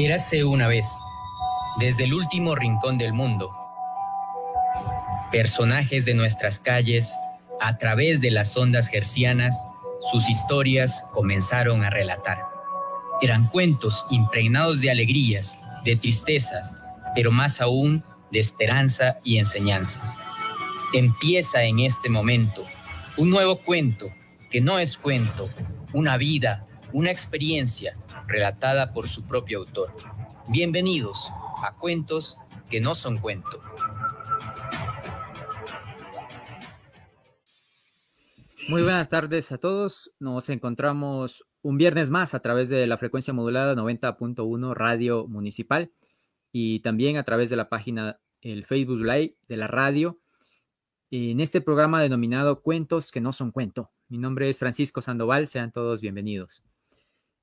Érase una vez, desde el último rincón del mundo, personajes de nuestras calles, a través de las ondas gercianas, sus historias comenzaron a relatar. Eran cuentos impregnados de alegrías, de tristezas, pero más aún de esperanza y enseñanzas. Empieza en este momento un nuevo cuento que no es cuento, una vida, una experiencia relatada por su propio autor. Bienvenidos a Cuentos que no son cuento. Muy buenas tardes a todos. Nos encontramos un viernes más a través de la frecuencia modulada 90.1 Radio Municipal y también a través de la página el Facebook Live de la radio en este programa denominado Cuentos que no son cuento. Mi nombre es Francisco Sandoval, sean todos bienvenidos.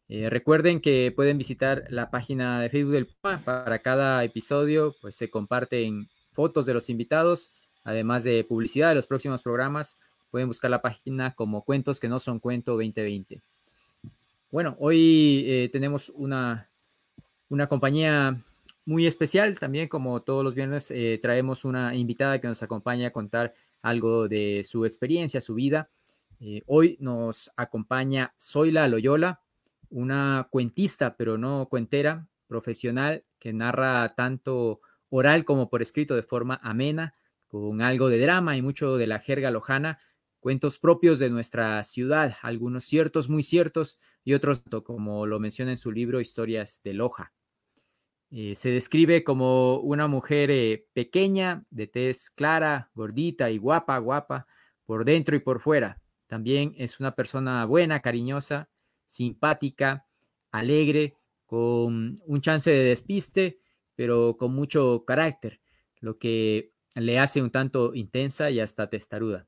Eh, recuerden que pueden visitar la página de Facebook del PUMA. Para cada episodio, pues se comparten fotos de los invitados, además de publicidad de los próximos programas. Pueden buscar la página como Cuentos que no son cuento 2020. Bueno, hoy eh, tenemos una, una compañía muy especial. También, como todos los viernes, eh, traemos una invitada que nos acompaña a contar algo de su experiencia, su vida. hoy nos acompaña Zoila Loyola una cuentista, pero no cuentera, profesional, que narra tanto oral como por escrito de forma amena, con algo de drama y mucho de la jerga lojana, cuentos propios de nuestra ciudad, algunos ciertos, muy ciertos, y otros, como lo menciona en su libro Historias de Loja. Eh, se describe como una mujer eh, pequeña, de tez clara, gordita y guapa, guapa, por dentro y por fuera. También es una persona buena, cariñosa, simpática, alegre, con un chance de despiste, pero con mucho carácter, lo que le hace un tanto intensa y hasta testaruda.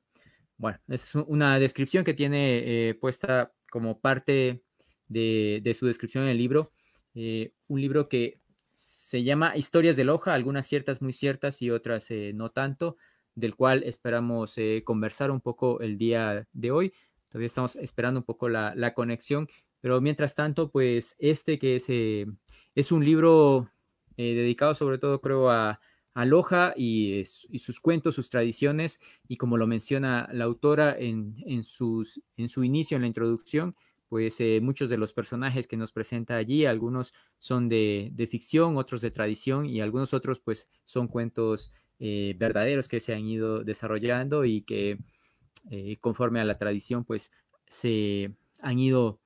Bueno, es una descripción que tiene eh, puesta como parte de, su descripción en el libro, eh, un libro que se llama Historias de Loja, algunas ciertas muy ciertas y otras eh, no tanto, del cual esperamos conversar un poco el día de hoy. Todavía estamos esperando un poco la, conexión, pero mientras tanto, pues este que es, eh, es un libro eh, dedicado sobre todo, creo, a, a Loja y, sus cuentos, sus tradiciones, y como lo menciona la autora en, en, sus, en su inicio, en la introducción, pues eh, muchos de los personajes que nos presenta allí, algunos son de, de, ficción, otros de tradición y algunos otros pues son cuentos verdaderos que se han ido desarrollando y que eh, conforme a la tradición, pues se han ido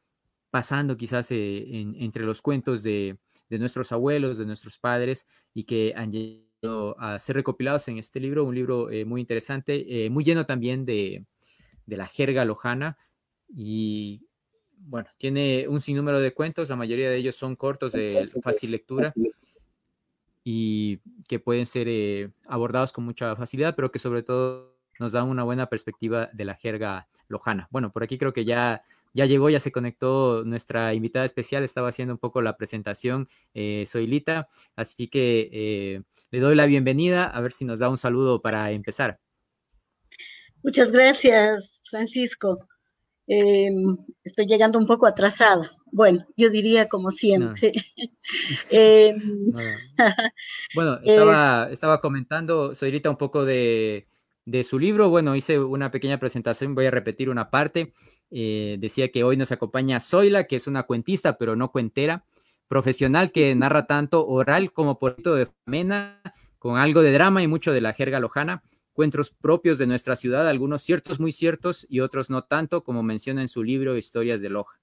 pasando quizás eh, entre los cuentos de, nuestros abuelos, de nuestros padres, y que han llegado a ser recopilados en este libro, un libro eh, muy interesante, muy lleno también de, de, la jerga lojana, y bueno, tiene un sinnúmero de cuentos, la mayoría de ellos son cortos de fácil lectura y que pueden ser abordados con mucha facilidad, pero que sobre todo nos da una buena perspectiva de la jerga lojana. Bueno, por aquí creo que ya, ya llegó, ya se conectó nuestra invitada especial, estaba haciendo un poco la presentación, eh, soy Lita, así que eh, le doy la bienvenida, a ver si nos da un saludo para empezar. Muchas gracias, Francisco. Em, estoy llegando un poco atrasada. Bueno, yo diría como siempre. Em, bueno, estaba, estaba comentando, Soyrita, un poco de, de su libro. Bueno, hice una pequeña presentación, voy a repetir una parte. Eh, decía que hoy nos acompaña Zoila, que es una cuentista, pero no cuentera, profesional que narra tanto oral como por de mena, con algo de drama y mucho de la jerga lojana. Cuentos propios de nuestra ciudad, algunos ciertos, muy ciertos, y otros no tanto, como menciona en su libro Historias de Loja.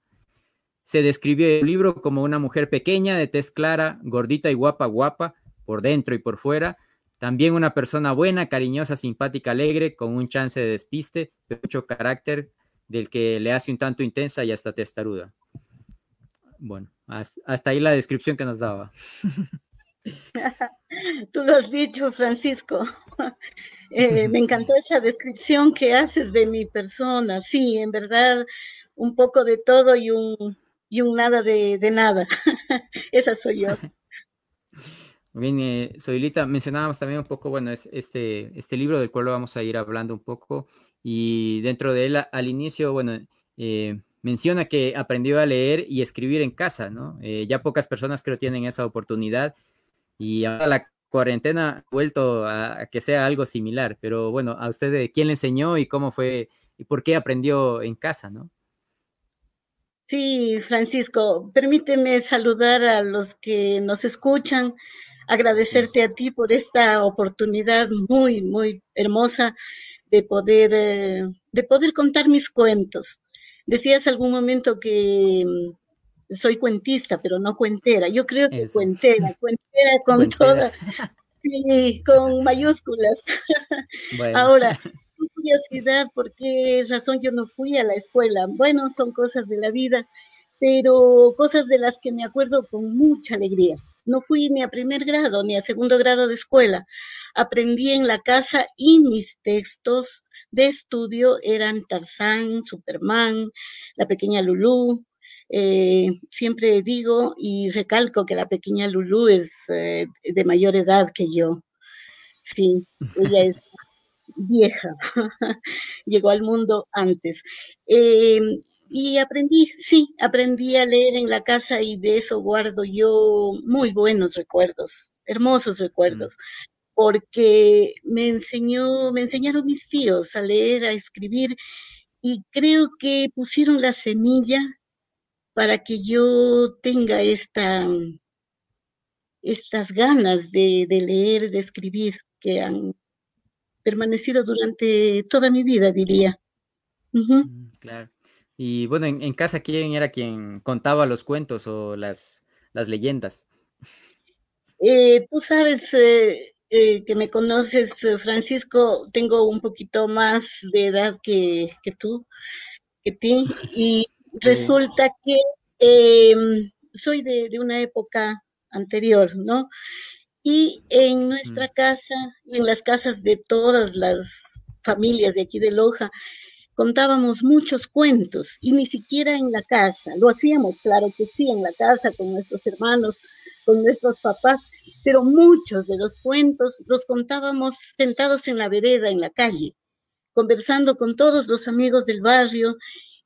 Se describe el libro como una mujer pequeña, de tez clara, gordita y guapa, guapa, por dentro y por fuera, también una persona buena, cariñosa, simpática, alegre, con un chance de despiste, mucho carácter, del que le hace un tanto intensa y hasta testaruda. Bueno, hasta, ahí la descripción que nos daba. Tú lo has dicho, Francisco. Eh, me encantó esa descripción que haces de mi persona. Sí, en verdad, un poco de todo y un, y un nada de, de nada. esa soy yo. Bien, eh, Soylita, mencionábamos también un poco, bueno, es este, este libro del cual vamos a ir hablando un poco y dentro de él al inicio, bueno, eh, menciona que aprendió a leer y escribir en casa, ¿no? Eh, ya pocas personas creo tienen esa oportunidad y ahora la cuarentena ha vuelto a, que sea algo similar, pero bueno, a usted, ¿quién le enseñó y cómo fue y por qué aprendió en casa, ¿no? Sí, Francisco, permíteme saludar a los que nos escuchan, agradecerte a ti por esta oportunidad muy, muy hermosa de poder, eh, de poder contar mis cuentos. Decías algún momento que mm, soy cuentista, pero no cuentera. Yo creo que cuentera, cuentera con todas, sí, con mayúsculas. Ahora, curiosidad, ¿por qué razón yo no fui a la escuela? Bueno, son cosas de la vida, pero cosas de las que me acuerdo con mucha alegría. No fui ni a primer grado ni a segundo grado de escuela. Aprendí en la casa y mis textos de estudio eran Tarzán, Superman, la pequeña Lulú. Eh, siempre digo y recalco que la pequeña Lulú es eh, de mayor edad que yo. Sí, ella es vieja, llegó al mundo antes. Eh, y aprendí, sí, aprendí a leer en la casa y de eso guardo yo muy buenos recuerdos, hermosos recuerdos, porque me enseñó, me enseñaron mis tíos a leer, a escribir y creo que pusieron la semilla para que yo tenga esta, estas ganas de, de leer, de escribir, que han permanecido durante toda mi vida, diría. Mm, claro. Y bueno, en, casa, ¿quién era quien contaba los cuentos o las, las leyendas? Eh, tú sabes eh, eh, que me conoces, Francisco, tengo un poquito más de edad que, tú, que ti, y resulta que em, soy de, de, una época anterior, ¿no? Y en nuestra casa, en las casas de todas las familias de aquí de Loja, contábamos muchos cuentos y ni siquiera en la casa. Lo hacíamos, claro que sí, en la casa con nuestros hermanos, con nuestros papás, pero muchos de los cuentos los contábamos sentados en la vereda, en la calle, conversando con todos los amigos del barrio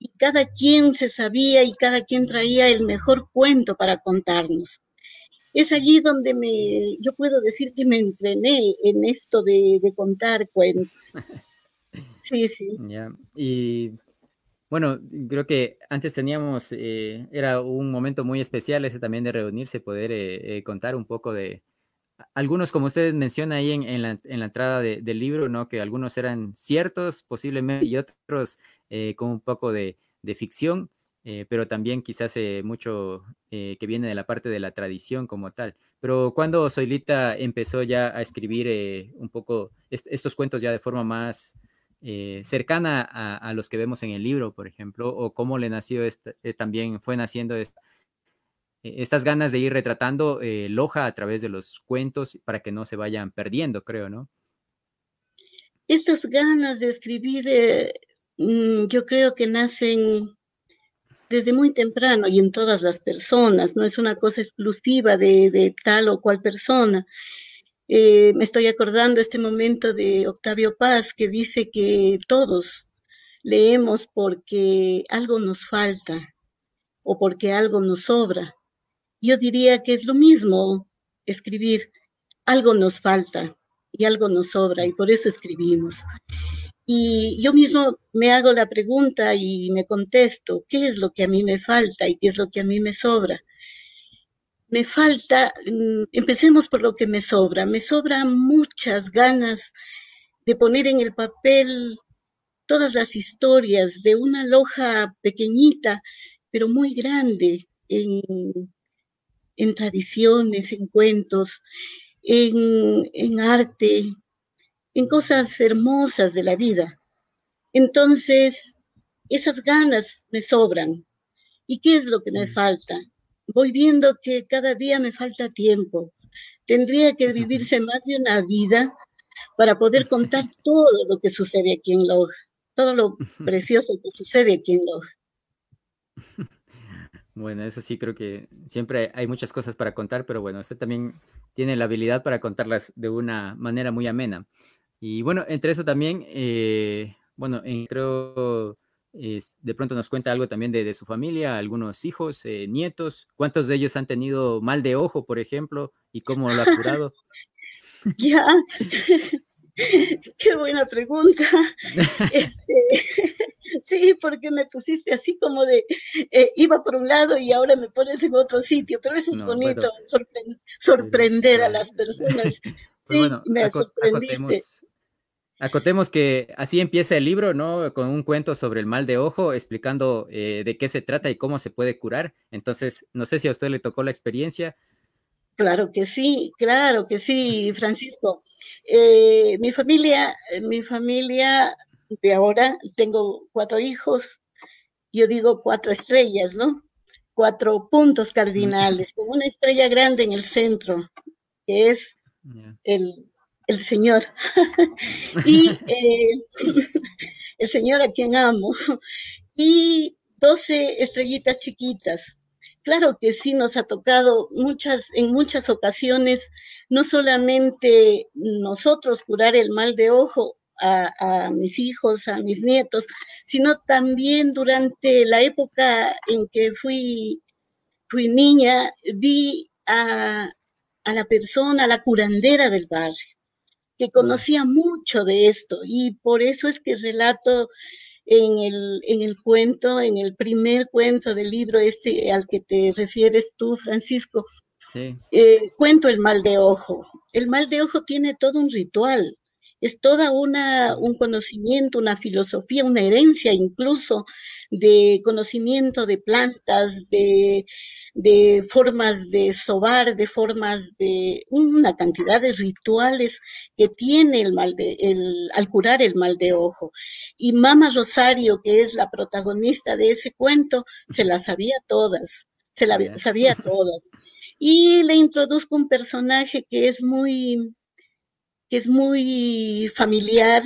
y cada quien se sabía y cada quien traía el mejor cuento para contarnos. Es allí donde me, yo puedo decir que me entrené en esto de, de contar cuentos. Sí, sí. Y bueno, creo que antes teníamos, eh, era un momento muy especial ese también de reunirse, poder eh, eh, contar un poco de algunos, como usted menciona ahí en, la, entrada del libro, ¿no? Que algunos eran ciertos posiblemente y otros con un poco de, ficción, pero también quizás mucho que viene de la parte de la tradición como tal. Pero cuando Soilita empezó ya a escribir un poco estos cuentos ya de forma más eh, cercana a, los que vemos en el libro, por ejemplo, o cómo le nació este, eh, también fue naciendo e, estas ganas de ir retratando eh, Loja a través de los cuentos para que no se vayan perdiendo, creo, ¿no? Estas ganas de escribir, mm, yo creo que nacen desde muy temprano y en todas las personas, no es una cosa exclusiva de tal o cual persona. Eh, me estoy acordando este momento de Octavio Paz que dice que todos leemos porque algo nos falta o porque algo nos sobra. Yo diría que es lo mismo escribir, algo nos falta y algo nos sobra y por eso escribimos. Y yo mismo me hago la pregunta y me contesto, ¿qué es lo que a mí me falta y qué es lo que a mí me sobra? Me falta, mm, empecemos por lo que me sobra, me sobran muchas ganas de poner en el papel todas las historias de una loja pequeñita, pero muy grande en, en tradiciones, en cuentos, en, en arte, en cosas hermosas de la vida. Entonces, esas ganas me sobran. ¿Y qué es lo que me mm. falta? Voy viendo que cada día me falta tiempo. Tendría que vivirse más de una vida para poder contar todo lo que sucede aquí en Loja, todo lo precioso que sucede aquí en Loja. Bueno, eso sí creo que siempre hay muchas cosas para contar, pero bueno, usted también tiene la habilidad para contarlas de una manera muy amena. Y bueno, entre eso también, eh, bueno, creo de pronto nos cuenta algo también de, su familia, algunos hijos, eh, nietos, cuántos de ellos han tenido mal de ojo, por ejemplo, y cómo lo ha curado. ya, qué buena pregunta. Este, sí, porque me pusiste así como de, eh, iba por un lado y ahora me pones en otro sitio, pero eso es bonito, sorprender a las personas. Sí, me sorprendiste. Acotemos que así empieza el libro, ¿no? Con un cuento sobre el mal de ojo, explicando eh, de qué se trata y cómo se puede curar. Entonces, no sé si a usted le tocó la experiencia. Claro que sí, claro que sí, Francisco. Eh, mi familia, mi familia de ahora, tengo cuatro hijos, yo digo cuatro estrellas, ¿no? Cuatro puntos cardinales, con una estrella grande en el centro, que es el el Señor. y eh, el Señor a quien amo. Y 12 estrellitas chiquitas. Claro que sí nos ha tocado muchas, en muchas ocasiones, no solamente nosotros curar el mal de ojo a, a, mis hijos, a mis nietos, sino también durante la época en que fui, fui niña, vi a, a la persona, a la curandera del barrio que conocía mucho de esto y por eso es que relato en el, en el cuento, en el primer cuento del libro este al que te refieres tú, Francisco, eh, cuento el mal de ojo. El mal de ojo tiene todo un ritual, es toda una, un conocimiento, una filosofía, una herencia incluso de conocimiento de plantas, de de formas de sobar, de formas de una cantidad de rituales que tiene el mal de, el, al curar el mal de ojo. Y Mama Rosario, que es la protagonista de ese cuento, se las sabía todas, se las sabía todas. Y le introduzco un personaje que es muy, que es muy familiar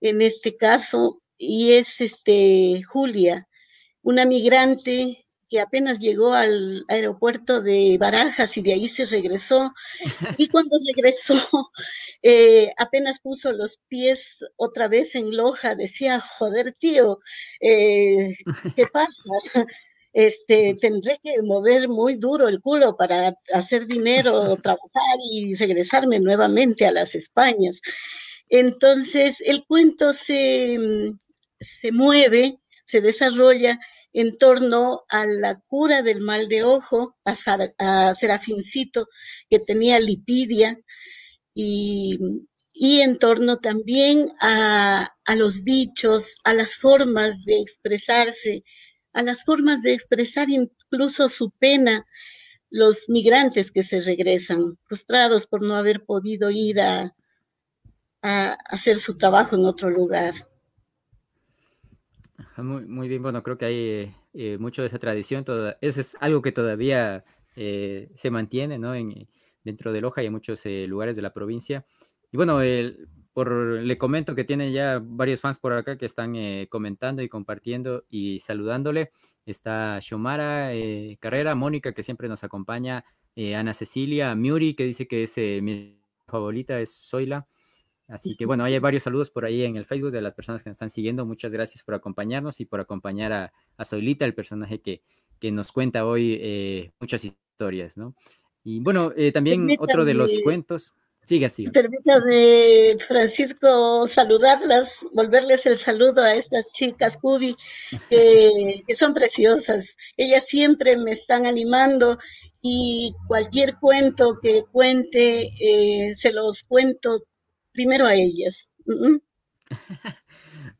en este caso, y es este Julia, una migrante que apenas llegó al aeropuerto de Barajas y de ahí se regresó. Y cuando regresó, eh, apenas puso los pies otra vez en Loja, decía, joder, tío, eh, ¿qué pasa? Este, tendré que mover muy duro el culo para hacer dinero, trabajar y regresarme nuevamente a las Españas. Entonces, el cuento se, se mueve, se desarrolla en torno a la cura del mal de ojo, a, Serafincito, que tenía lipidia, y, en torno también a, a, los dichos, a las formas de expresarse, a las formas de expresar incluso su pena, los migrantes que se regresan, frustrados por no haber podido ir a, a hacer su trabajo en otro lugar. Muy, muy bien, bueno, creo que hay eh, mucho de esa tradición, eso es algo que todavía eh, se mantiene ¿no? en, dentro de Loja y en muchos eh, lugares de la provincia. Y bueno, por, le comento que tiene ya varios fans por acá que están comentando y compartiendo y saludándole. Está Shomara Carrera, Mónica que siempre nos acompaña, Ana Cecilia, Miuri que dice que es mi favorita, es Zoila. Así que bueno, hay varios saludos por ahí en el Facebook de las personas que nos están siguiendo. Muchas gracias por acompañarnos y por acompañar a, a Soilita, el personaje que, que nos cuenta hoy eh, muchas historias, ¿no? Y bueno, eh, también otro de los cuentos. Sigue así. Permítame, Francisco, saludarlas, volverles el saludo a estas chicas, Cubi, que, que son preciosas. Ellas siempre me están animando y cualquier cuento que cuente, eh, se los cuento primero a ellas.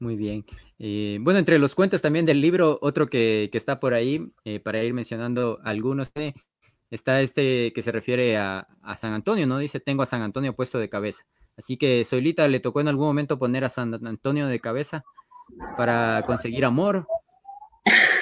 Muy bien. Eh, bueno, entre los cuentos también del libro, otro que, está por ahí, eh, para ir mencionando algunos, eh, está este que se refiere a, San Antonio, ¿no? Dice, tengo a San Antonio puesto de cabeza. Así que Solita le tocó en algún momento poner a San Antonio de cabeza para conseguir amor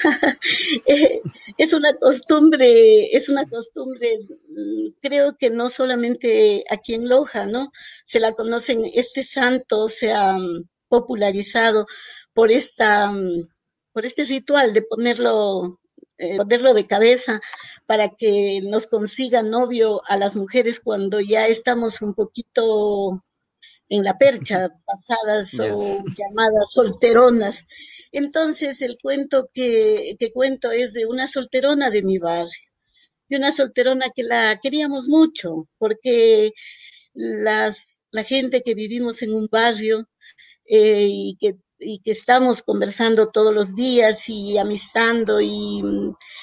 es una costumbre, es una costumbre, mm, creo que no solamente aquí en Loja, ¿no? Se la conocen, este santo se ha mm, popularizado por esta, mm, por este ritual de ponerlo, eh, ponerlo de cabeza para que nos consiga novio a las mujeres cuando ya estamos un poquito en la percha, pasadas o llamadas solteronas. Entonces el cuento que, cuento es de una solterona de mi barrio, de una solterona que la queríamos mucho, porque las, la gente que vivimos en un barrio eh, y que y que estamos conversando todos los días y amistando y,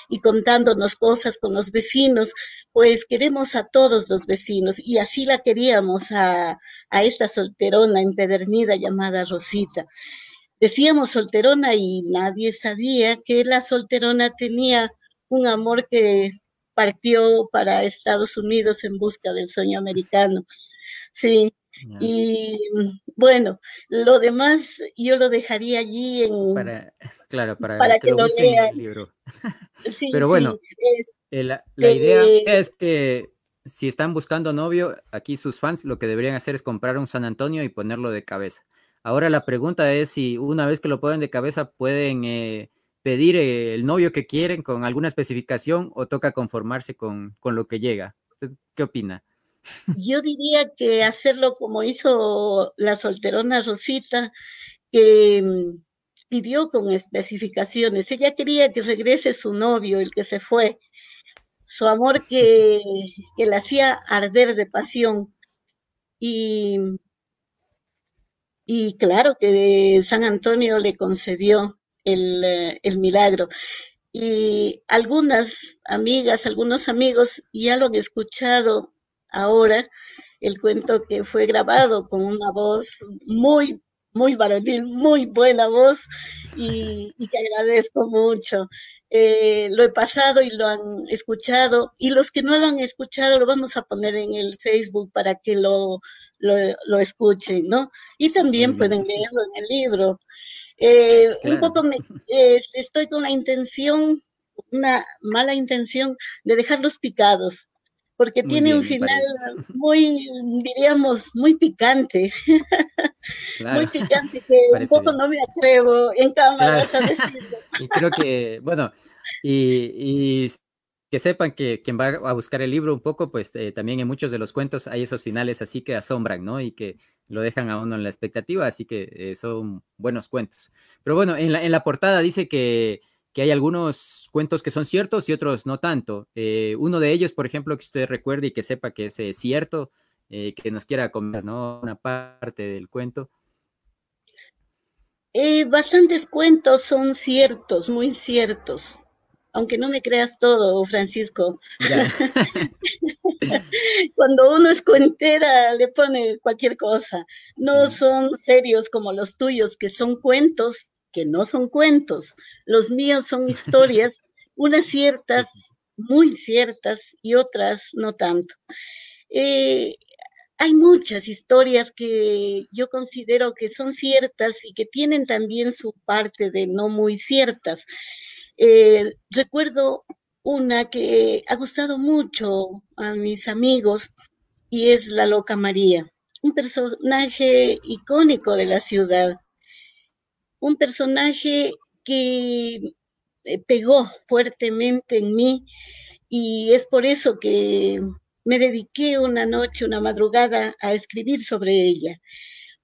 y, contándonos cosas con los vecinos, pues queremos a todos los vecinos y así la queríamos a, a esta solterona empedernida llamada Rosita. Decíamos solterona y nadie sabía que la solterona tenía un amor que partió para Estados Unidos en busca del sueño americano. Sí, y bueno, lo demás yo lo dejaría allí en... Para, claro, para, que, lo, lean. El libro. Sí, Pero bueno, eh, la, idea es que si están buscando novio, aquí sus fans lo que deberían hacer es comprar un San Antonio y ponerlo de cabeza. Ahora la pregunta es si una vez que lo ponen de cabeza pueden eh, pedir eh, el novio que quieren con alguna especificación o toca conformarse con, con lo que llega. qué opina? Yo diría que hacerlo como hizo la solterona Rosita, que mm, pidió con especificaciones. Ella quería que regrese su novio, el que se fue, su amor que, que la hacía arder de pasión. Y, y claro que San Antonio le concedió el, eh, el milagro y algunas amigas, algunos amigos ya lo han escuchado ahora el cuento que fue grabado con una voz muy, muy varonil, muy buena voz y, que agradezco mucho. Eh, lo he pasado y lo han escuchado y los que no lo han escuchado lo vamos a poner en el Facebook para que lo, lo, escuchen, ¿no? Y también pueden leerlo en el libro. Eh, un poco me, este, estoy con la intención, una mala intención de dejarlos picados porque tiene un final muy, diríamos, muy picante. Muy picante, que un poco no me atrevo en cámara a decirlo. y creo que, bueno, y, que sepan que quien va a buscar el libro un poco, pues eh, también en muchos de los cuentos hay esos finales así que asombran, ¿no? Y que lo dejan a uno en la expectativa, así que eh, son buenos cuentos. Pero bueno, en la, en la portada dice que que hay algunos cuentos que son ciertos y otros no tanto. Eh, uno de ellos, por ejemplo, que usted recuerde y que sepa que es cierto, que nos quiera comer, ¿no? Una parte del cuento. bastantes cuentos son ciertos, muy ciertos. Aunque no me creas todo, Francisco. Cuando uno es cuentera, le pone cualquier cosa. No son serios como los tuyos, que son cuentos que no son cuentos. Los míos son historias, unas ciertas, muy ciertas y otras no tanto. Eh, hay muchas historias que yo considero que son ciertas y que tienen también su parte de no muy ciertas. Eh, recuerdo una que ha gustado mucho a mis amigos y es la Loca María, un personaje icónico de la ciudad. Un personaje que eh, pegó fuertemente en mí y es por eso que me dediqué una noche, una madrugada a escribir sobre ella,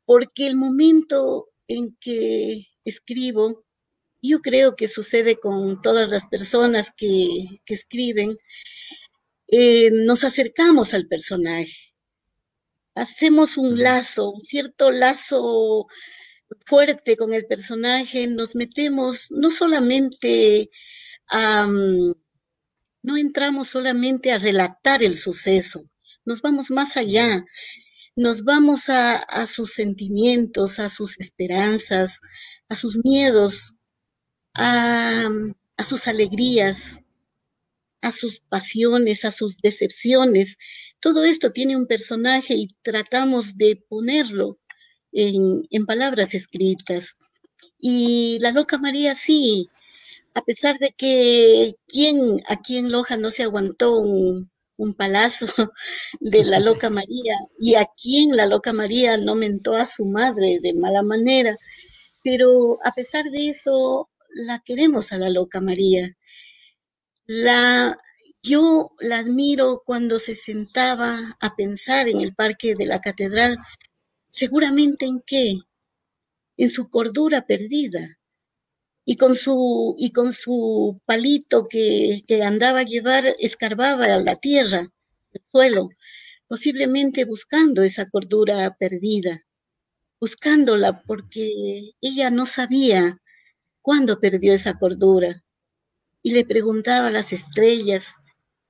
porque el momento en que escribo, yo creo que sucede con todas las personas que, escriben, eh, nos acercamos al personaje, hacemos un lazo, un cierto lazo fuerte con el personaje, nos metemos no solamente a, no entramos solamente a relatar el suceso, nos vamos más allá, nos vamos a, sus sentimientos, a sus esperanzas, a sus miedos, a, a sus alegrías, a sus pasiones, a sus decepciones. Todo esto tiene un personaje y tratamos de ponerlo en, palabras escritas. Y la loca María sí, a pesar de que quien aquí en Loja no se aguantó un, un palazo de la loca María y a quien la loca María no mentó a su madre de mala manera, pero a pesar de eso la queremos a la loca María. La, yo la admiro cuando se sentaba a pensar en el parque de la catedral Seguramente en qué? En su cordura perdida. y con su, y con su palito que, que andaba a llevar, escarbaba la tierra, el suelo, posiblemente buscando esa cordura perdida, buscándola porque ella no sabía cuándo perdió esa cordura. Y le preguntaba a las estrellas,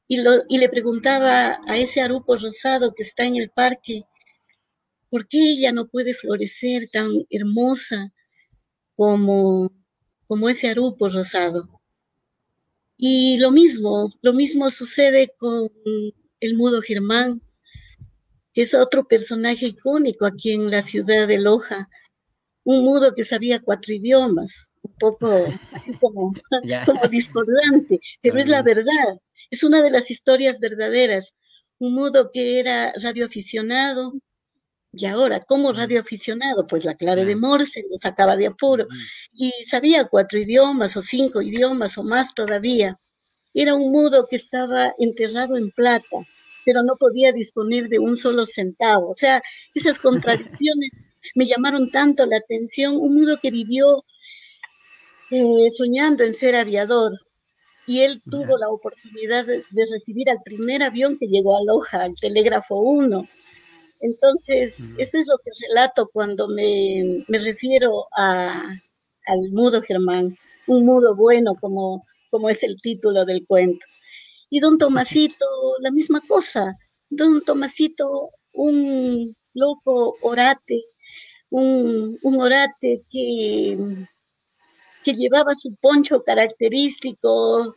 y, y le preguntaba a ese arupo rosado que está en el parque, ¿por qué ella no puede florecer tan hermosa como como ese arupo rosado. Y lo mismo, lo mismo sucede con el mudo Germán, que es otro personaje icónico aquí en la ciudad de Loja, un mudo que sabía cuatro idiomas, un poco así como, como discordante, pero es la verdad, es una de las historias verdaderas. Un mudo que era radioaficionado, y ahora, como radioaficionado, pues la clave de Morse lo sacaba de apuro. Y sabía cuatro idiomas o cinco idiomas o más todavía. Era un mudo que estaba enterrado en plata, pero no podía disponer de un solo centavo. O sea, esas contradicciones me llamaron tanto la atención. Un mudo que vivió eh, soñando en ser aviador. Y él tuvo la oportunidad de, de, recibir al primer avión que llegó a Loja, el Telégrafo 1 entonces, eso es lo que relato cuando me, refiero a, al mudo Germán, un mudo bueno como, como es el título del cuento. Y don Tomasito, la misma cosa. Don Tomasito, un loco orate, un, un orate que, que llevaba su poncho característico,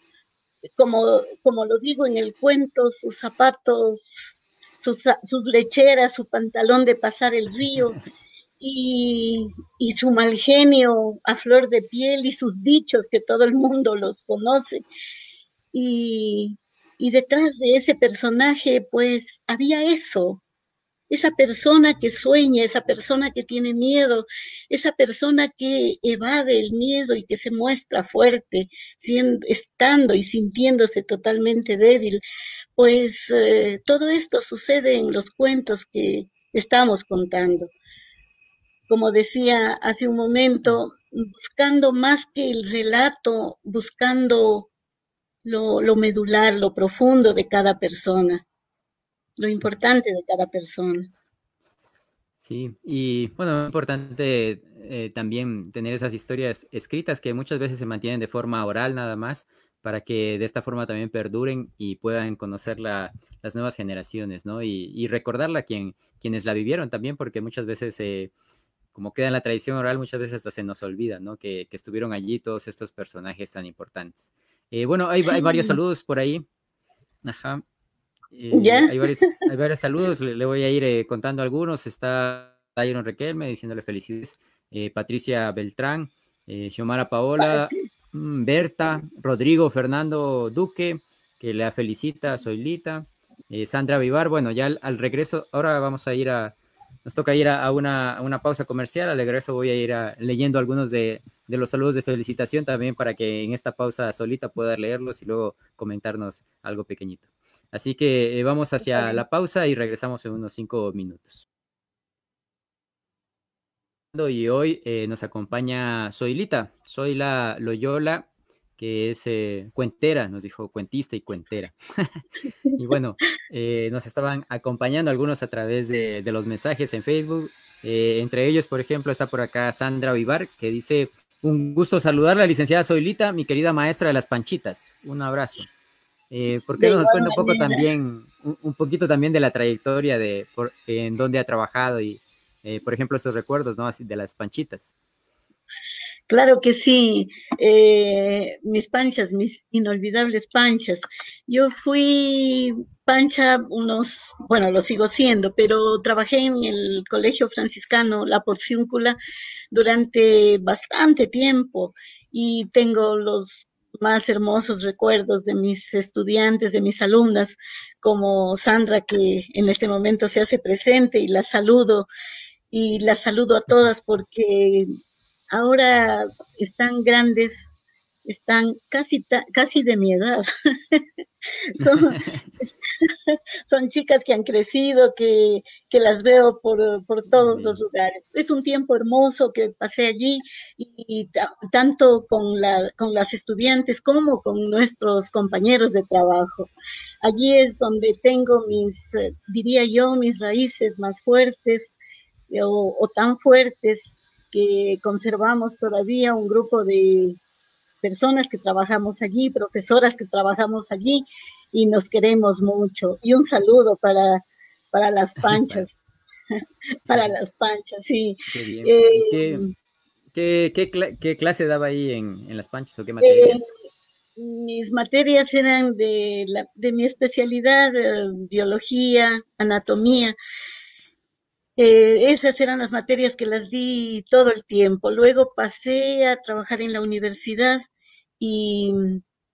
como, como lo digo en el cuento, sus zapatos sus, lecheras, su pantalón de pasar el río y, su mal genio a flor de piel y sus dichos que todo el mundo los conoce. Y, y detrás de ese personaje, pues había eso, esa persona que sueña, esa persona que tiene miedo, esa persona que evade el miedo y que se muestra fuerte, siendo, estando y sintiéndose totalmente débil, pues eh, todo esto sucede en los cuentos que estamos contando. Como decía hace un momento, buscando más que el relato, buscando lo, lo medular, lo profundo de cada persona, lo importante de cada persona. Sí, y bueno, es importante eh, también tener esas historias escritas que muchas veces se mantienen de forma oral nada más, para que de esta forma también perduren y puedan conocer las nuevas generaciones, ¿no? Y, recordarla a quien, quienes la vivieron también, porque muchas veces, eh, como queda en la tradición oral, muchas veces hasta se nos olvida, ¿no? Que, estuvieron allí todos estos personajes tan importantes. Eh, bueno, hay, varios saludos por ahí. Ajá. Eh, hay, varios, saludos, le, voy a ir contando algunos. Está Tyron Requelme diciéndole felicidades. Patricia Beltrán, Xiomara Paola, Mm, Berta, Rodrigo Fernando Duque, que la felicita, Soylita, eh, Sandra Vivar, bueno, ya al, regreso, ahora vamos a ir a, nos toca ir a, una, pausa comercial, al regreso voy a ir leyendo algunos de, los saludos de felicitación también para que en esta pausa solita pueda leerlos y luego comentarnos algo pequeñito. Así que eh, vamos hacia la pausa y regresamos en unos cinco minutos y hoy eh, nos acompaña Soylita, soy la Loyola, que es eh, cuentera, nos dijo cuentista y cuentera. y bueno, eh, nos estaban acompañando algunos a través de, los mensajes en Facebook. entre ellos, por ejemplo, está por acá Sandra Vivar, que dice, un gusto saludar a la licenciada Soylita, mi querida maestra de las panchitas. Un abrazo. ¿Por qué nos cuenta un poco también, un, poquito también de la trayectoria de en dónde ha trabajado y, eh, por ejemplo, estos recuerdos, ¿no? Así de las panchitas. Claro que sí, eh, mis panchas, mis inolvidables panchas. Yo fui pancha unos, bueno, lo sigo siendo, pero trabajé en el Colegio Franciscano La Porciúncula durante bastante tiempo y tengo los más hermosos recuerdos de mis estudiantes, de mis alumnas, como Sandra, que en este momento se hace presente y la saludo y las saludo a todas porque ahora están grandes están casi, casi de mi edad. son, chicas que han crecido, que, las veo por, todos los lugares. Es un tiempo hermoso que pasé allí y, tanto con, la, con las estudiantes como con nuestros compañeros de trabajo. Allí es donde tengo mis, eh, diría yo, mis raíces más fuertes eh, o tan fuertes que conservamos todavía un grupo de personas que trabajamos allí, profesoras que trabajamos allí y nos queremos mucho. Y un saludo para, para las panchas, para las panchas, sí. Qué, eh, ¿Qué, clase daba ahí en, las panchas o qué materias? Eh, mis materias eran de, la, de mi especialidad, eh, biología, anatomía. esas eran las materias que las di todo el tiempo. Luego pasé a trabajar en la universidad y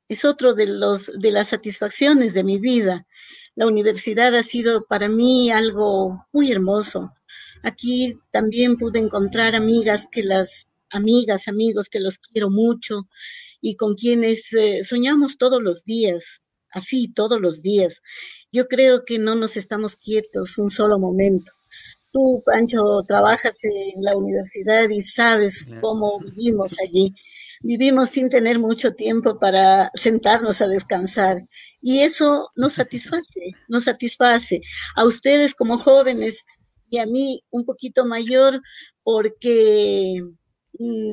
es otro de los de las satisfacciones de mi vida. La universidad ha sido para mí algo muy hermoso. Aquí también pude encontrar amigas que las amigas, amigos que los quiero mucho y con quienes eh, soñamos todos los días, así todos los días. Yo creo que no nos estamos quietos un solo momento. Tú, Pancho, trabajas en la universidad y sabes cómo vivimos allí vivimos sin tener mucho tiempo para sentarnos a descansar. Y eso nos satisface, nos satisface a ustedes como jóvenes y a mí un poquito mayor porque mm,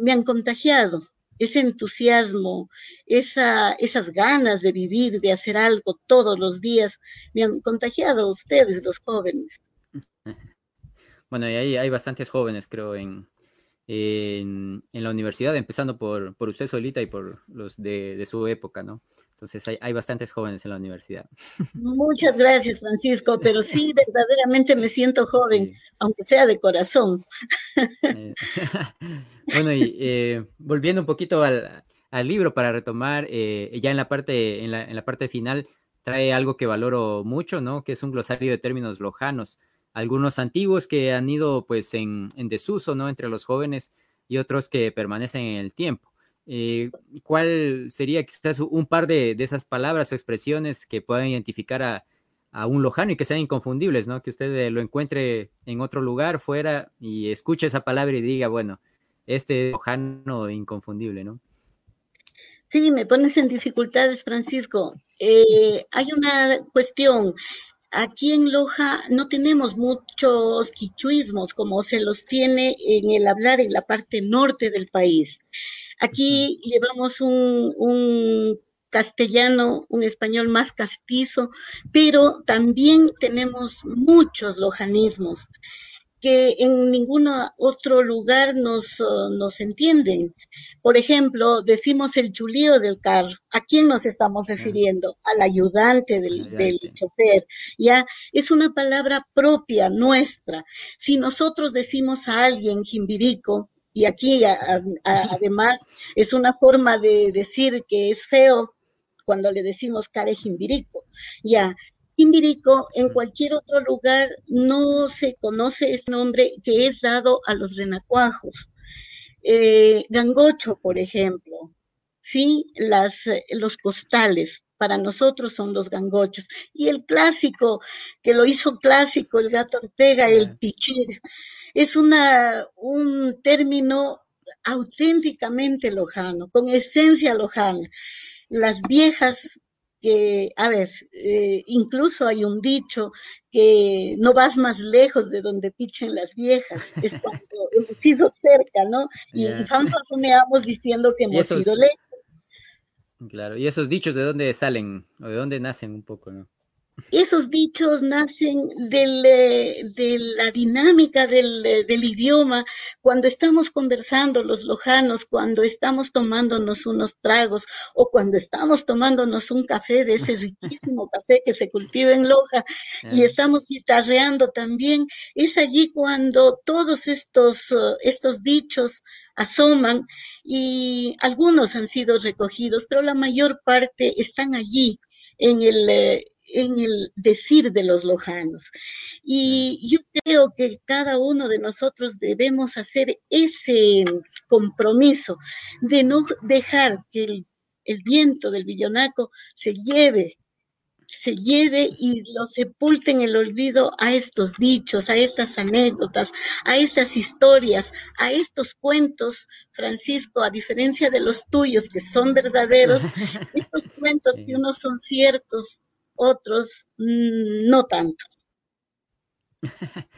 me han contagiado ese entusiasmo, esa, esas ganas de vivir, de hacer algo todos los días, me han contagiado a ustedes, los jóvenes. Bueno, y ahí hay bastantes jóvenes, creo, en, en, la universidad, empezando por, por, usted solita y por los de, su época, ¿no? Entonces hay, hay, bastantes jóvenes en la universidad. Muchas gracias, Francisco, pero sí, verdaderamente me siento joven, aunque sea de corazón. Eh, bueno, y eh, volviendo un poquito al, al libro para retomar, eh, ya en la, parte, en la, en la parte final trae algo que valoro mucho, ¿no? Que es un glosario de términos lojanos algunos antiguos que han ido pues en, desuso, ¿no? Entre los jóvenes y otros que permanecen en el tiempo. Eh, ¿Cuál sería quizás un par de, esas palabras o expresiones que puedan identificar a, un lojano y que sean inconfundibles, ¿no? Que usted lo encuentre en otro lugar, fuera, y escuche esa palabra y diga, bueno, este lojano inconfundible, ¿no? Sí, me pones en dificultades, Francisco. Eh, hay una cuestión. Aquí en Loja no tenemos muchos quichuismos como se los tiene en el hablar en la parte norte del país. Aquí llevamos un, castellano, un español más castizo, pero también tenemos muchos lojanismos que en ningún otro lugar nos, uh, nos entienden. Por ejemplo, decimos el chulío del carro. ¿A quién nos estamos refiriendo? Al ayudante del, del, chofer. Ya es una palabra propia nuestra. Si nosotros decimos a alguien jimbirico, y aquí además es una forma de decir que es feo cuando le decimos care jimbirico, ya Imbirico en cualquier otro lugar no se conoce ese nombre que es dado a los renacuajos. Eh, gangocho, por ejemplo, sí, Las, eh, los costales, para nosotros son los gangochos. Y el clásico, que lo hizo clásico el gato Ortega, el pichir, es una, un término auténticamente lojano, con esencia lojana. Las viejas que, a ver, eh, incluso hay un dicho que no vas más lejos de donde pichen las viejas, es cuando hemos sido cerca, ¿no? Y, yeah. y diciendo que hemos sido lejos. Claro, y esos dichos de dónde salen o de dónde nacen un poco, ¿no? Esos dichos nacen eh, de la dinámica del, eh, del, idioma, cuando estamos conversando los lojanos, cuando estamos tomándonos unos tragos o cuando estamos tomándonos un café de ese riquísimo café que se cultiva en Loja y estamos guitarreando también, es allí cuando todos estos, estos dichos asoman y algunos han sido recogidos, pero la mayor parte están allí en el, eh, en el decir de los lojanos. Y yo creo que cada uno de nosotros debemos hacer ese compromiso de no dejar que el, el viento del villonaco se lleve se lleve y lo sepulte en el olvido a estos dichos, a estas anécdotas, a estas historias, a estos cuentos, Francisco, a diferencia de los tuyos que son verdaderos, estos cuentos que unos son ciertos, otros mm, no tanto.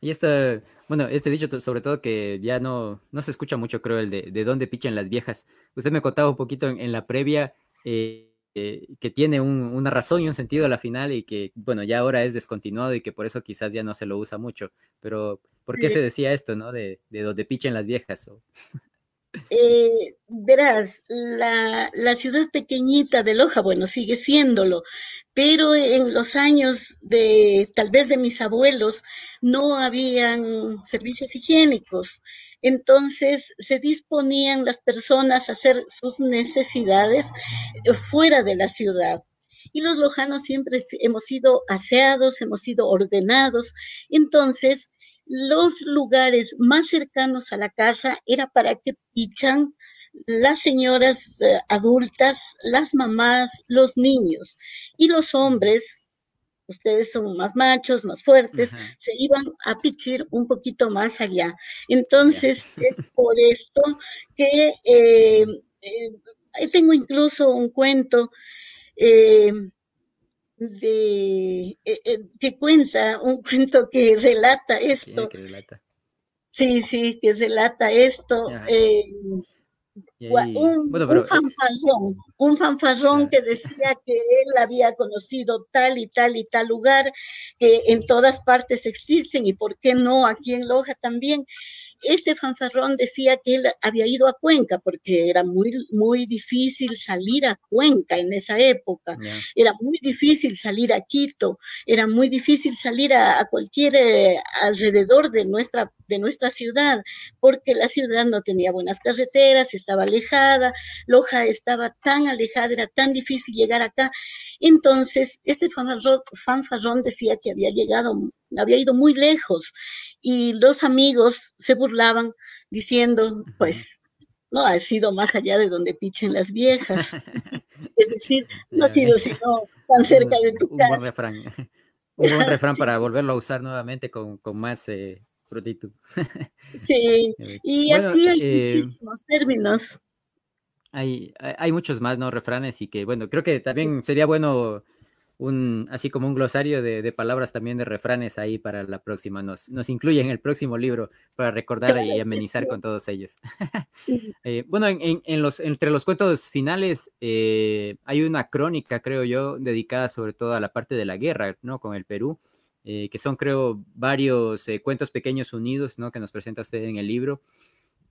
y este, bueno, este dicho sobre todo que ya no, no se escucha mucho, creo, el de, de dónde pichan las viejas. Usted me contaba un poquito en, la previa. Eh, que tiene una razón y un sentido a la final y que, bueno, ya ahora es descontinuado y que por eso quizás ya no se lo usa mucho. Pero, ¿por qué se decía esto, no? De, de donde pichen las viejas. Eh, verás, la, la, ciudad pequeñita de Loja, bueno, sigue siéndolo, pero en los años de, tal vez de mis abuelos, no habían servicios higiénicos. Entonces se disponían las personas a hacer sus necesidades eh, fuera de la ciudad. Y los lojanos siempre hemos sido aseados, hemos sido ordenados. Entonces, los lugares más cercanos a la casa era para que pichan las señoras eh, adultas, las mamás, los niños. Y los hombres ustedes son más machos, más fuertes, se iban a pichir un poquito más allá. Entonces, es por esto que eh, eh, tengo incluso un cuento eh, de que cuenta, un cuento que relata esto. Sí, Sí, que relata esto. Un, fanfarrón, un fanfarrón que decía que él había conocido tal y tal y tal lugar, que en todas partes existen y por qué no aquí en Loja también este fanfarrón decía que él había ido a Cuenca porque era muy, muy difícil salir a Cuenca en esa época, era muy difícil salir a Quito, era muy difícil salir a, cualquier eh, alrededor de nuestra, de nuestra ciudad, porque la ciudad no tenía buenas carreteras, estaba alejada, Loja estaba tan alejada, era tan difícil llegar acá. Entonces, este fanfarrón, fanfarrón decía que había llegado, había ido muy lejos y los amigos se burlaban diciendo, pues, no ha sido más allá de donde pichen las viejas. es decir, no ha sido sino tan cerca de tu casa. Un buen refrán, un buen refrán para volverlo a usar nuevamente con, con más eh, sí, y así hay eh, muchísimos términos. Hay, hay muchos más, ¿no? Refranes y que, bueno, creo que también sería bueno un, así como un glosario de, palabras también de refranes ahí para la próxima. Nos, nos incluye en el próximo libro para recordar y amenizar con todos ellos. Eh, bueno, en, los, entre los cuentos finales eh, hay una crónica, creo yo, dedicada sobre todo a la parte de la guerra, ¿no? Con el Perú, eh, que son, creo, varios cuentos pequeños unidos, ¿no? Que nos presenta usted en el libro.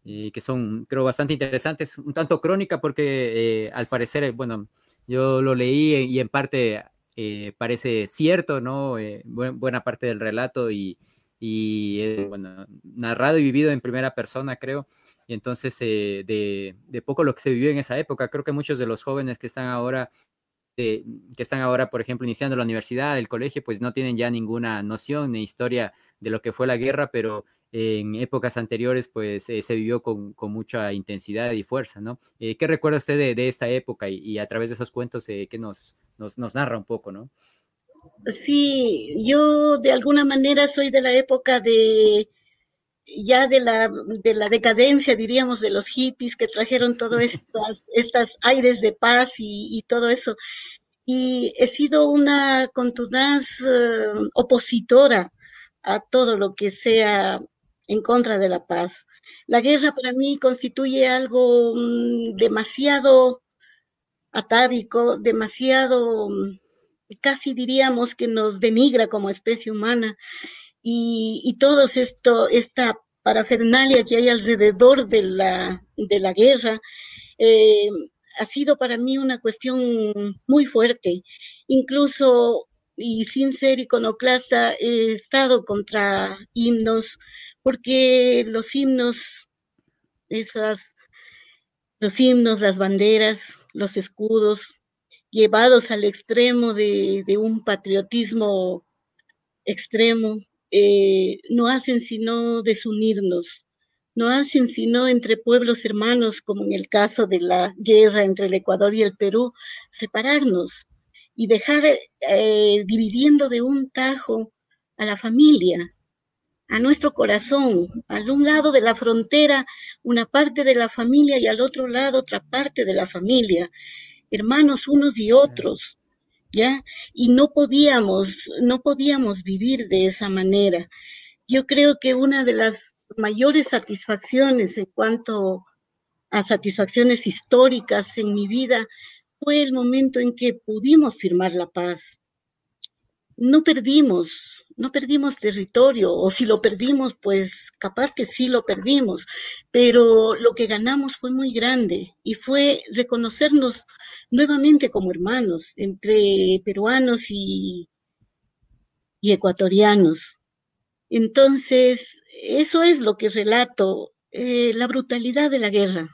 que son, creo, bastante interesantes, un tanto crónica porque al parecer, bueno, yo lo leí y en parte eh, parece cierto, ¿no? Eh, buena parte del relato y, eh, bueno, narrado y vivido en primera persona, creo. Y entonces, de, poco lo que se vivió en esa época, creo que muchos de los jóvenes que están ahora, que están ahora, por ejemplo, iniciando la universidad, el colegio, pues no tienen ya ninguna noción ni historia de lo que fue la guerra, pero en épocas anteriores, pues se vivió con, mucha intensidad y fuerza, ¿no? ¿Qué recuerda usted de, esta época y, a través de esos cuentos qué nos, nos, narra un poco, ¿no? Sí, yo de alguna manera soy de la época de ya de la, de la decadencia, diríamos, de los hippies que trajeron todos estos estas aires de paz y, todo eso. Y he sido una contunaz eh, opositora a todo lo que sea en contra de la paz. La guerra para mí constituye algo mm, demasiado atávico, demasiado, mm, casi diríamos que nos denigra como especie humana. Y, y todo esto, esta parafernalia que hay alrededor de la, de la guerra, eh, ha sido para mí una cuestión muy fuerte. Incluso, y sin ser iconoclasta, he estado contra himnos, porque los himnos, esas los himnos, las banderas, los escudos llevados al extremo de, un patriotismo extremo, eh, no hacen sino desunirnos, no hacen sino entre pueblos hermanos, como en el caso de la guerra entre el Ecuador y el Perú, separarnos y dejar eh, dividiendo de un tajo a la familia, a nuestro corazón, al un lado de la frontera una parte de la familia y al otro lado otra parte de la familia, hermanos unos y otros, ¿ya? Y no podíamos, no podíamos vivir de esa manera. Yo creo que una de las mayores satisfacciones en cuanto a satisfacciones históricas en mi vida fue el momento en que pudimos firmar la paz. No perdimos, no perdimos territorio, o si lo perdimos, pues capaz que sí lo perdimos, pero lo que ganamos fue muy grande y fue reconocernos nuevamente como hermanos entre peruanos y, ecuatorianos. Entonces, eso es lo que relato, eh, la brutalidad de la guerra.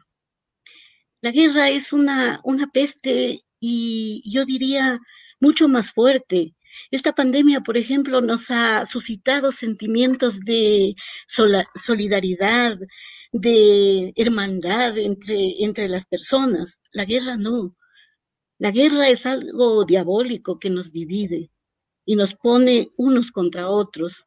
La guerra es una, una peste y yo diría mucho más fuerte esta pandemia, por ejemplo, nos ha suscitado sentimientos de solidaridad, de hermandad entre, entre las personas. La guerra no. La guerra es algo diabólico que nos divide y nos pone unos contra otros.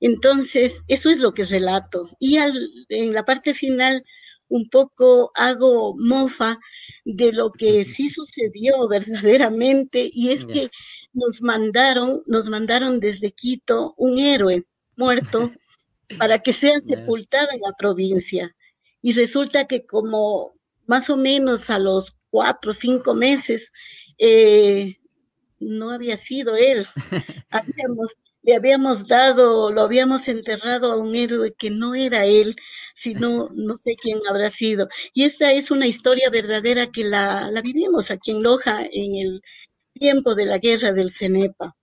Entonces, eso es lo que relato. Y en la parte final, un poco hago mofa de lo que sí sucedió verdaderamente, y es que nos mandaron, nos mandaron desde Quito un héroe muerto para que sea sepultado en la provincia. Y resulta que como más o menos a los cuatro o cinco meses, eh, no había sido él. Habíamos, le habíamos dado, lo habíamos enterrado a un héroe que no era él, sino no sé quién habrá sido. Y esta es una historia verdadera que la, la vivimos aquí en Loja, en el, tiempo de la guerra del CENEPA.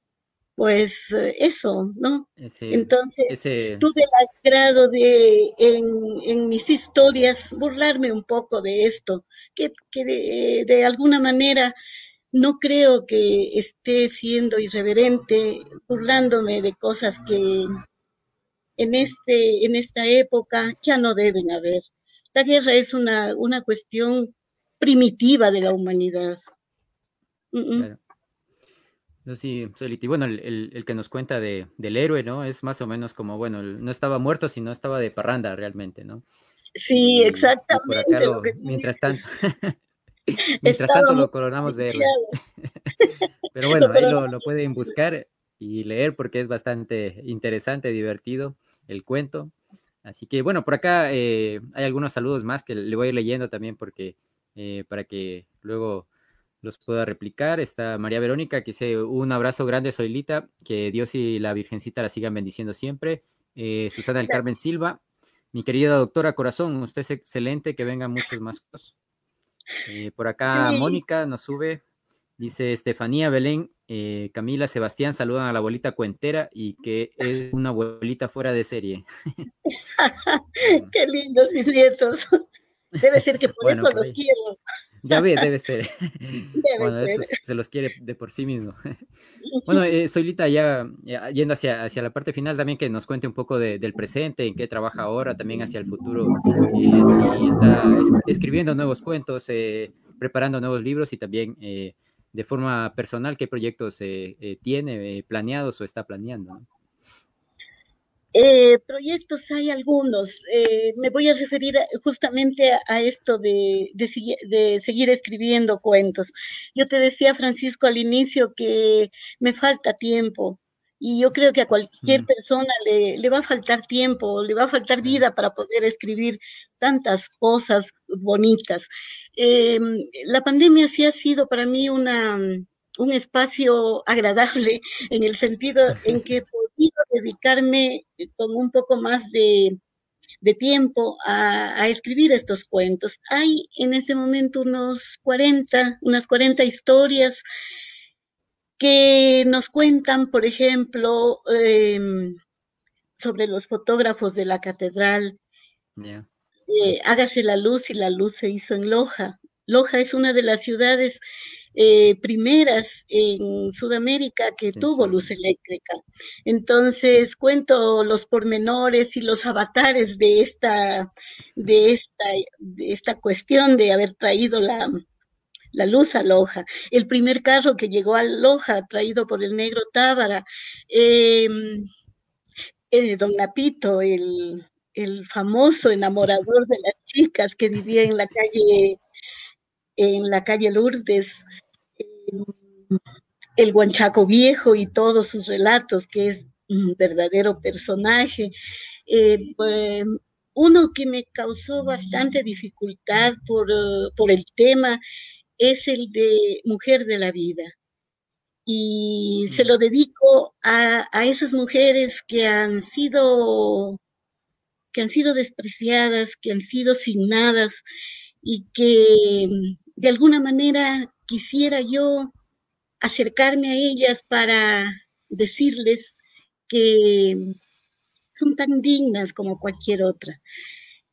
Pues eh, eso, ¿no? Entonces, tuve el agrado de, en, mis historias, burlarme un poco de esto, que, de, de, alguna manera no creo que esté siendo irreverente, burlándome de cosas que en, este, en esta época ya no deben haber. La guerra es una, una cuestión primitiva de la humanidad. Sí, y bueno, el, que nos cuenta de, del héroe, ¿no? Es más o menos como, bueno, no estaba muerto, sino estaba de parranda realmente, ¿no? Sí, exactamente. mientras tanto, mientras tanto lo coronamos de héroe. Pero bueno, ahí lo, lo, pueden buscar y leer porque es bastante interesante, divertido el cuento. Así que bueno, por acá eh, hay algunos saludos más que le voy a ir leyendo también porque eh, para que luego los pueda replicar. Está María Verónica, que dice un abrazo grande, Soilita, que Dios y la Virgencita la sigan bendiciendo siempre. Eh, Susana del Carmen Silva, mi querida doctora Corazón, usted es excelente, que vengan muchos más. Eh, por acá Mónica nos sube, dice Estefanía Belén, eh, Camila, Sebastián, saludan a la abuelita cuentera y que es una abuelita fuera de serie. Qué lindos mis nietos. Debe ser que por eso los quiero. Ya ve, debe ser. bueno, Eso se los quiere de por sí mismo. bueno, eh, Soylita, ya, yendo hacia, hacia la parte final también que nos cuente un poco del presente, en qué trabaja ahora, también hacia el futuro, eh, si está escribiendo nuevos cuentos, eh, preparando nuevos libros y también eh, de forma personal, qué proyectos tiene planeados o está planeando. Eh, proyectos hay algunos. Eh, me voy a referir justamente a, esto de, seguir escribiendo cuentos. Yo te decía, Francisco, al inicio que me falta tiempo. Y yo creo que a cualquier mm. persona le, va a faltar tiempo, le va a faltar vida para poder escribir tantas cosas bonitas. Em, la pandemia sí ha sido para mí una, un espacio agradable en el sentido en que dedicarme con un poco más de, tiempo a, escribir estos cuentos. Hay en ese momento unos 40, unas 40 historias que nos cuentan, por ejemplo, em, sobre los fotógrafos de la catedral. Eh, hágase la luz y la luz se hizo en Loja. Loja es una de las ciudades eh, primeras en Sudamérica que tuvo luz eléctrica. Entonces cuento los pormenores y los avatares de esta, de esta, de esta cuestión de haber traído la, la luz a Loja. El primer carro que llegó a Loja, traído por el negro Tábara, em, eh, don Napito, el, el famoso enamorador de las chicas que vivía en la calle, en la calle Lourdes, el Guanchaco Viejo y todos sus relatos, que es un verdadero personaje. Eh, pues, uno que me causó bastante dificultad por, por el tema es el de Mujer de la Vida. Y se lo dedico a, a esas mujeres que han sido que han sido despreciadas, que han sido signadas y que de alguna manera quisiera yo acercarme a ellas para decirles que son tan dignas como cualquier otra.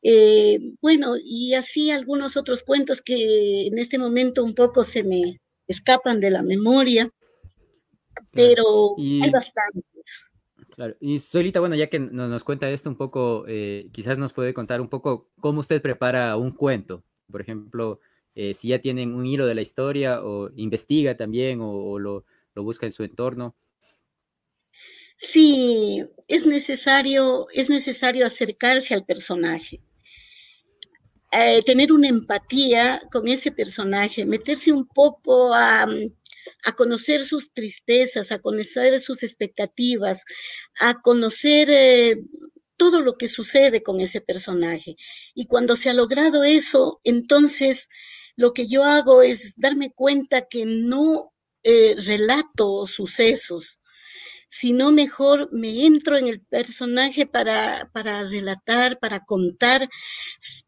Eh, bueno, y así algunos otros cuentos que en este momento un poco se me escapan de la memoria, pero hay bastantes. Claro, y Solita, bueno, ya que nos cuenta esto un poco, eh, quizás nos puede contar un poco cómo usted prepara un cuento. Por ejemplo, eh, si ya tienen un hilo de la historia o investiga también o, lo, busca en su entorno. Sí, es necesario, es necesario acercarse al personaje. Eh, tener una empatía con ese personaje, meterse un poco a, a, conocer sus tristezas, a conocer sus expectativas, a conocer eh, todo lo que sucede con ese personaje. Y cuando se ha logrado eso, entonces lo que yo hago es darme cuenta que no eh, relato sucesos, sino mejor me entro en el personaje para, para relatar, para contar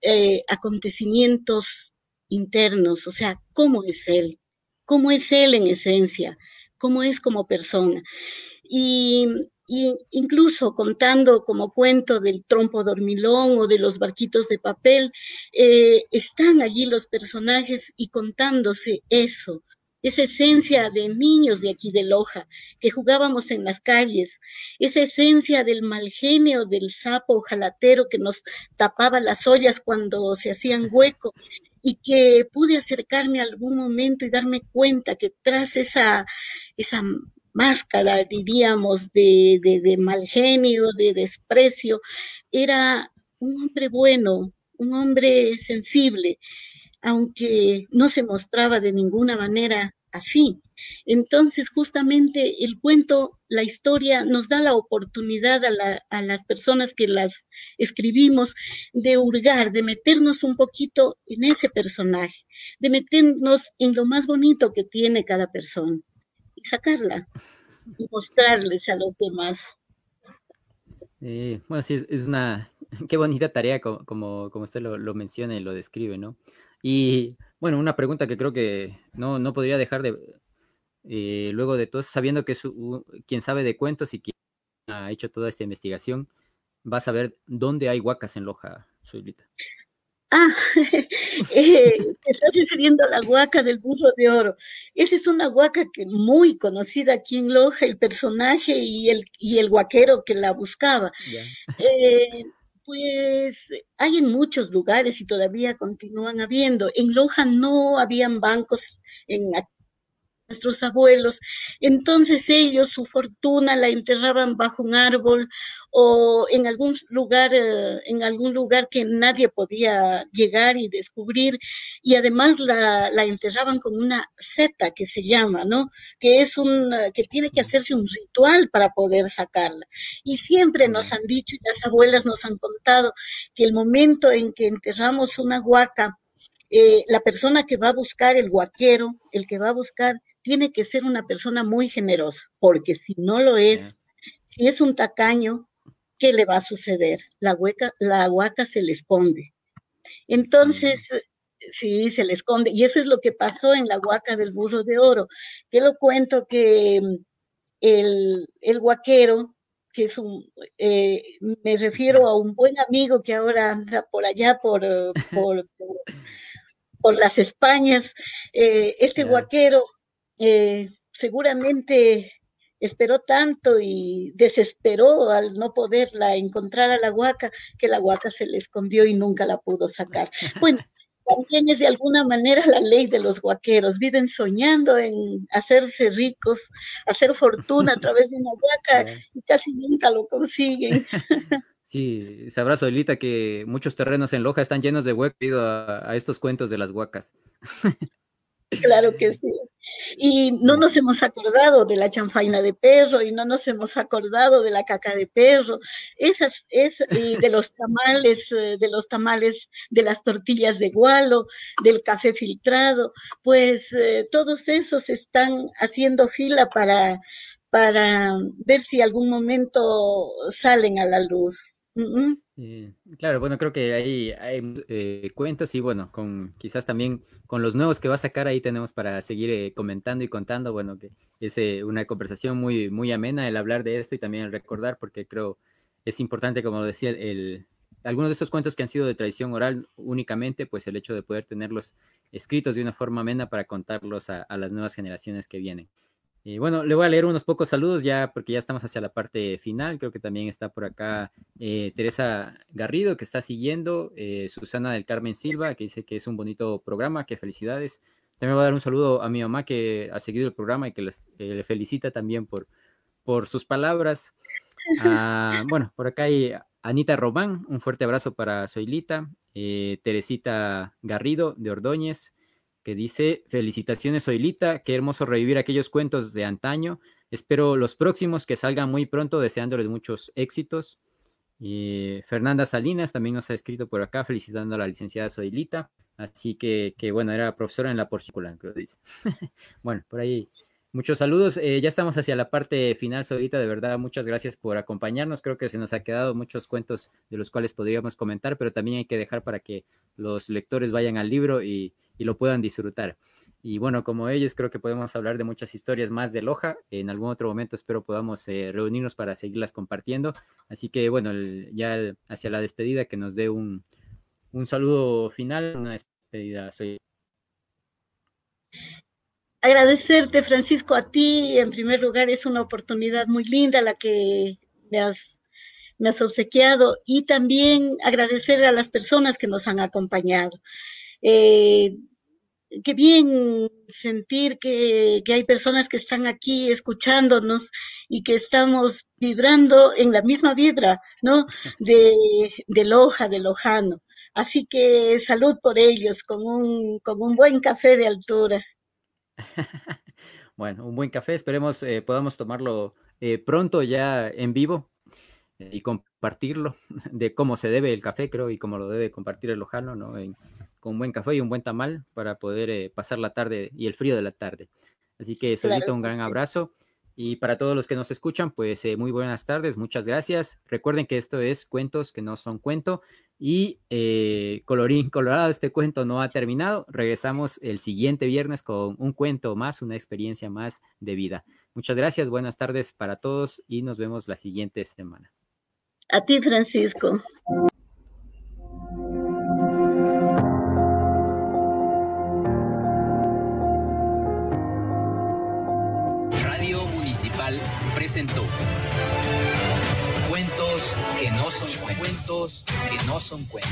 eh, acontecimientos internos, o sea, cómo es él, cómo es él en esencia, cómo es como persona. Y, incluso contando como cuento del trompo dormilón o de los barquitos de papel, eh, están allí los personajes y contándose eso, esa esencia de niños de aquí de Loja, que jugábamos en las calles, esa esencia del mal genio del sapo jalatero que nos tapaba las ollas cuando se hacían hueco y que pude acercarme algún momento y darme cuenta que tras esa, esa máscara, diríamos, de, de, mal genio, de desprecio, era un hombre bueno, un hombre sensible, aunque no se mostraba de ninguna manera así. Entonces, justamente el cuento, la historia, nos da la oportunidad a, las personas que las escribimos de hurgar, de meternos un poquito en ese personaje, de meternos en lo más bonito que tiene cada persona y sacarla y mostrarles a los demás. bueno, sí, es, una, qué bonita tarea como, como, usted lo, menciona y lo describe, ¿no? Y bueno, una pregunta que creo que no, no podría dejar de, eh, luego de todo, sabiendo que es quien sabe de cuentos y quien ha hecho toda esta investigación, va a saber dónde hay huacas en Loja, Suelita. Ah, eh, te estás refiriendo a la huaca del burro de oro. Esa es una huaca que muy conocida aquí en Loja, el personaje y el, y el huaquero que la buscaba. Eh, pues hay en muchos lugares y todavía continúan habiendo. En Loja no habían bancos en nuestros abuelos. Entonces ellos su fortuna la enterraban bajo un árbol o en algún lugar, eh, en algún lugar que nadie podía llegar y descubrir, y además la, la, enterraban con una seta que se llama, ¿no? Que es un, que tiene que hacerse un ritual para poder sacarla. Y siempre nos han dicho, y las abuelas nos han contado, que el momento en que enterramos una huaca, eh, la persona que va a buscar, el guaquero, el que va a buscar, tiene que ser una persona muy generosa, porque si no lo es, si es un tacaño, ¿qué le va a suceder? La, hueca, la huaca se le esconde. Entonces, sí, se le esconde. Y eso es lo que pasó en la huaca del burro de oro. Que lo cuento que mm, el, el huaquero, que es un, eh, me refiero a un buen amigo que ahora anda por allá, por, por, por las Españas. Eh, este guaquero eh, seguramente esperó tanto y desesperó al no poderla encontrar a la huaca, que la huaca se le escondió y nunca la pudo sacar. Bueno, también es de alguna manera la ley de los guaqueros. Viven soñando en hacerse ricos, hacer fortuna a través de una huaca y casi nunca lo consiguen. Sí, sabrás, Solita, que muchos terrenos en Loja están llenos de huecos debido a, a estos cuentos de las huacas. Claro que sí. Y no nos hemos acordado de la chanfaina de perro y no nos hemos acordado de la caca de perro, esas, es, y de los tamales, eh, de los tamales, de las tortillas de gualo, del café filtrado, pues eh, todos esos están haciendo fila para, para ver si algún momento salen a la luz. Eh, claro, bueno, creo que ahí hay eh, cuentos y bueno, con quizás también con los nuevos que va a sacar ahí tenemos para seguir eh, comentando y contando, bueno, que es una conversación muy, muy amena el hablar de esto y también el recordar, porque creo es importante, como decía, el, algunos de estos cuentos que han sido de tradición oral únicamente, pues el hecho de poder tenerlos escritos de una forma amena para contarlos a las nuevas generaciones que vienen. Bueno, le voy a leer unos pocos saludos ya porque ya estamos hacia la parte final. Creo que también está por acá eh, Teresa Garrido que está siguiendo, eh, Susana del Carmen Silva que dice que es un bonito programa, que felicidades. También voy a dar un saludo a mi mamá que ha seguido el programa y que eh, le felicita también por, por sus palabras. Ah, bueno, por acá hay Anita Román, un fuerte abrazo para Soilita, Teresita Garrido de Ordóñez, que dice, felicitaciones Oilita, qué hermoso revivir aquellos cuentos de antaño. Espero los próximos que salgan muy pronto, deseándoles muchos éxitos. Y Fernanda Salinas también nos ha escrito por acá felicitando a la licenciada Soilita. Así que, que bueno, era profesora en la porcícula, creo dice. bueno, por ahí Muchos saludos. Eh, ya estamos hacia la parte final, Soilita. De verdad, muchas gracias por acompañarnos. Creo que se nos ha quedado muchos cuentos de los cuales podríamos comentar, pero también hay que dejar para que los lectores vayan al libro y, y lo puedan disfrutar. Y bueno, como ellos, creo que podemos hablar de muchas historias más de Loja. En algún otro momento espero podamos eh, reunirnos para seguirlas compartiendo. Así que bueno, ya hacia la despedida, que nos dé un, un saludo final, una despedida. Soy... Agradecerte, Francisco, a ti. En primer lugar, es una oportunidad muy linda la que me has, me has obsequiado y también agradecer a las personas que nos han acompañado. Eh, qué bien sentir que, hay personas que están aquí escuchándonos y que estamos vibrando en la misma vibra, ¿no? De, de Loja, de Lojano. Así que salud por ellos, con un, con un buen café de altura. bueno, un buen café, esperemos eh, podamos tomarlo eh, pronto ya en vivo y compartirlo de cómo se debe el café, creo, y cómo lo debe compartir el lojano, ¿no? Con un buen café y un buen tamal para poder eh, pasar la tarde y el frío de la tarde. Así que, Solita, un gran abrazo. Y para todos los que nos escuchan, pues eh, muy buenas tardes, muchas gracias. Recuerden que esto es Cuentos que no son cuento. Y eh, colorín colorado, este cuento no ha terminado. Regresamos el siguiente viernes con un cuento más, una experiencia más de vida. Muchas gracias, buenas tardes para todos y nos vemos la siguiente semana. A ti, Francisco. Cuentos que no son cuentos, que no son cuentos.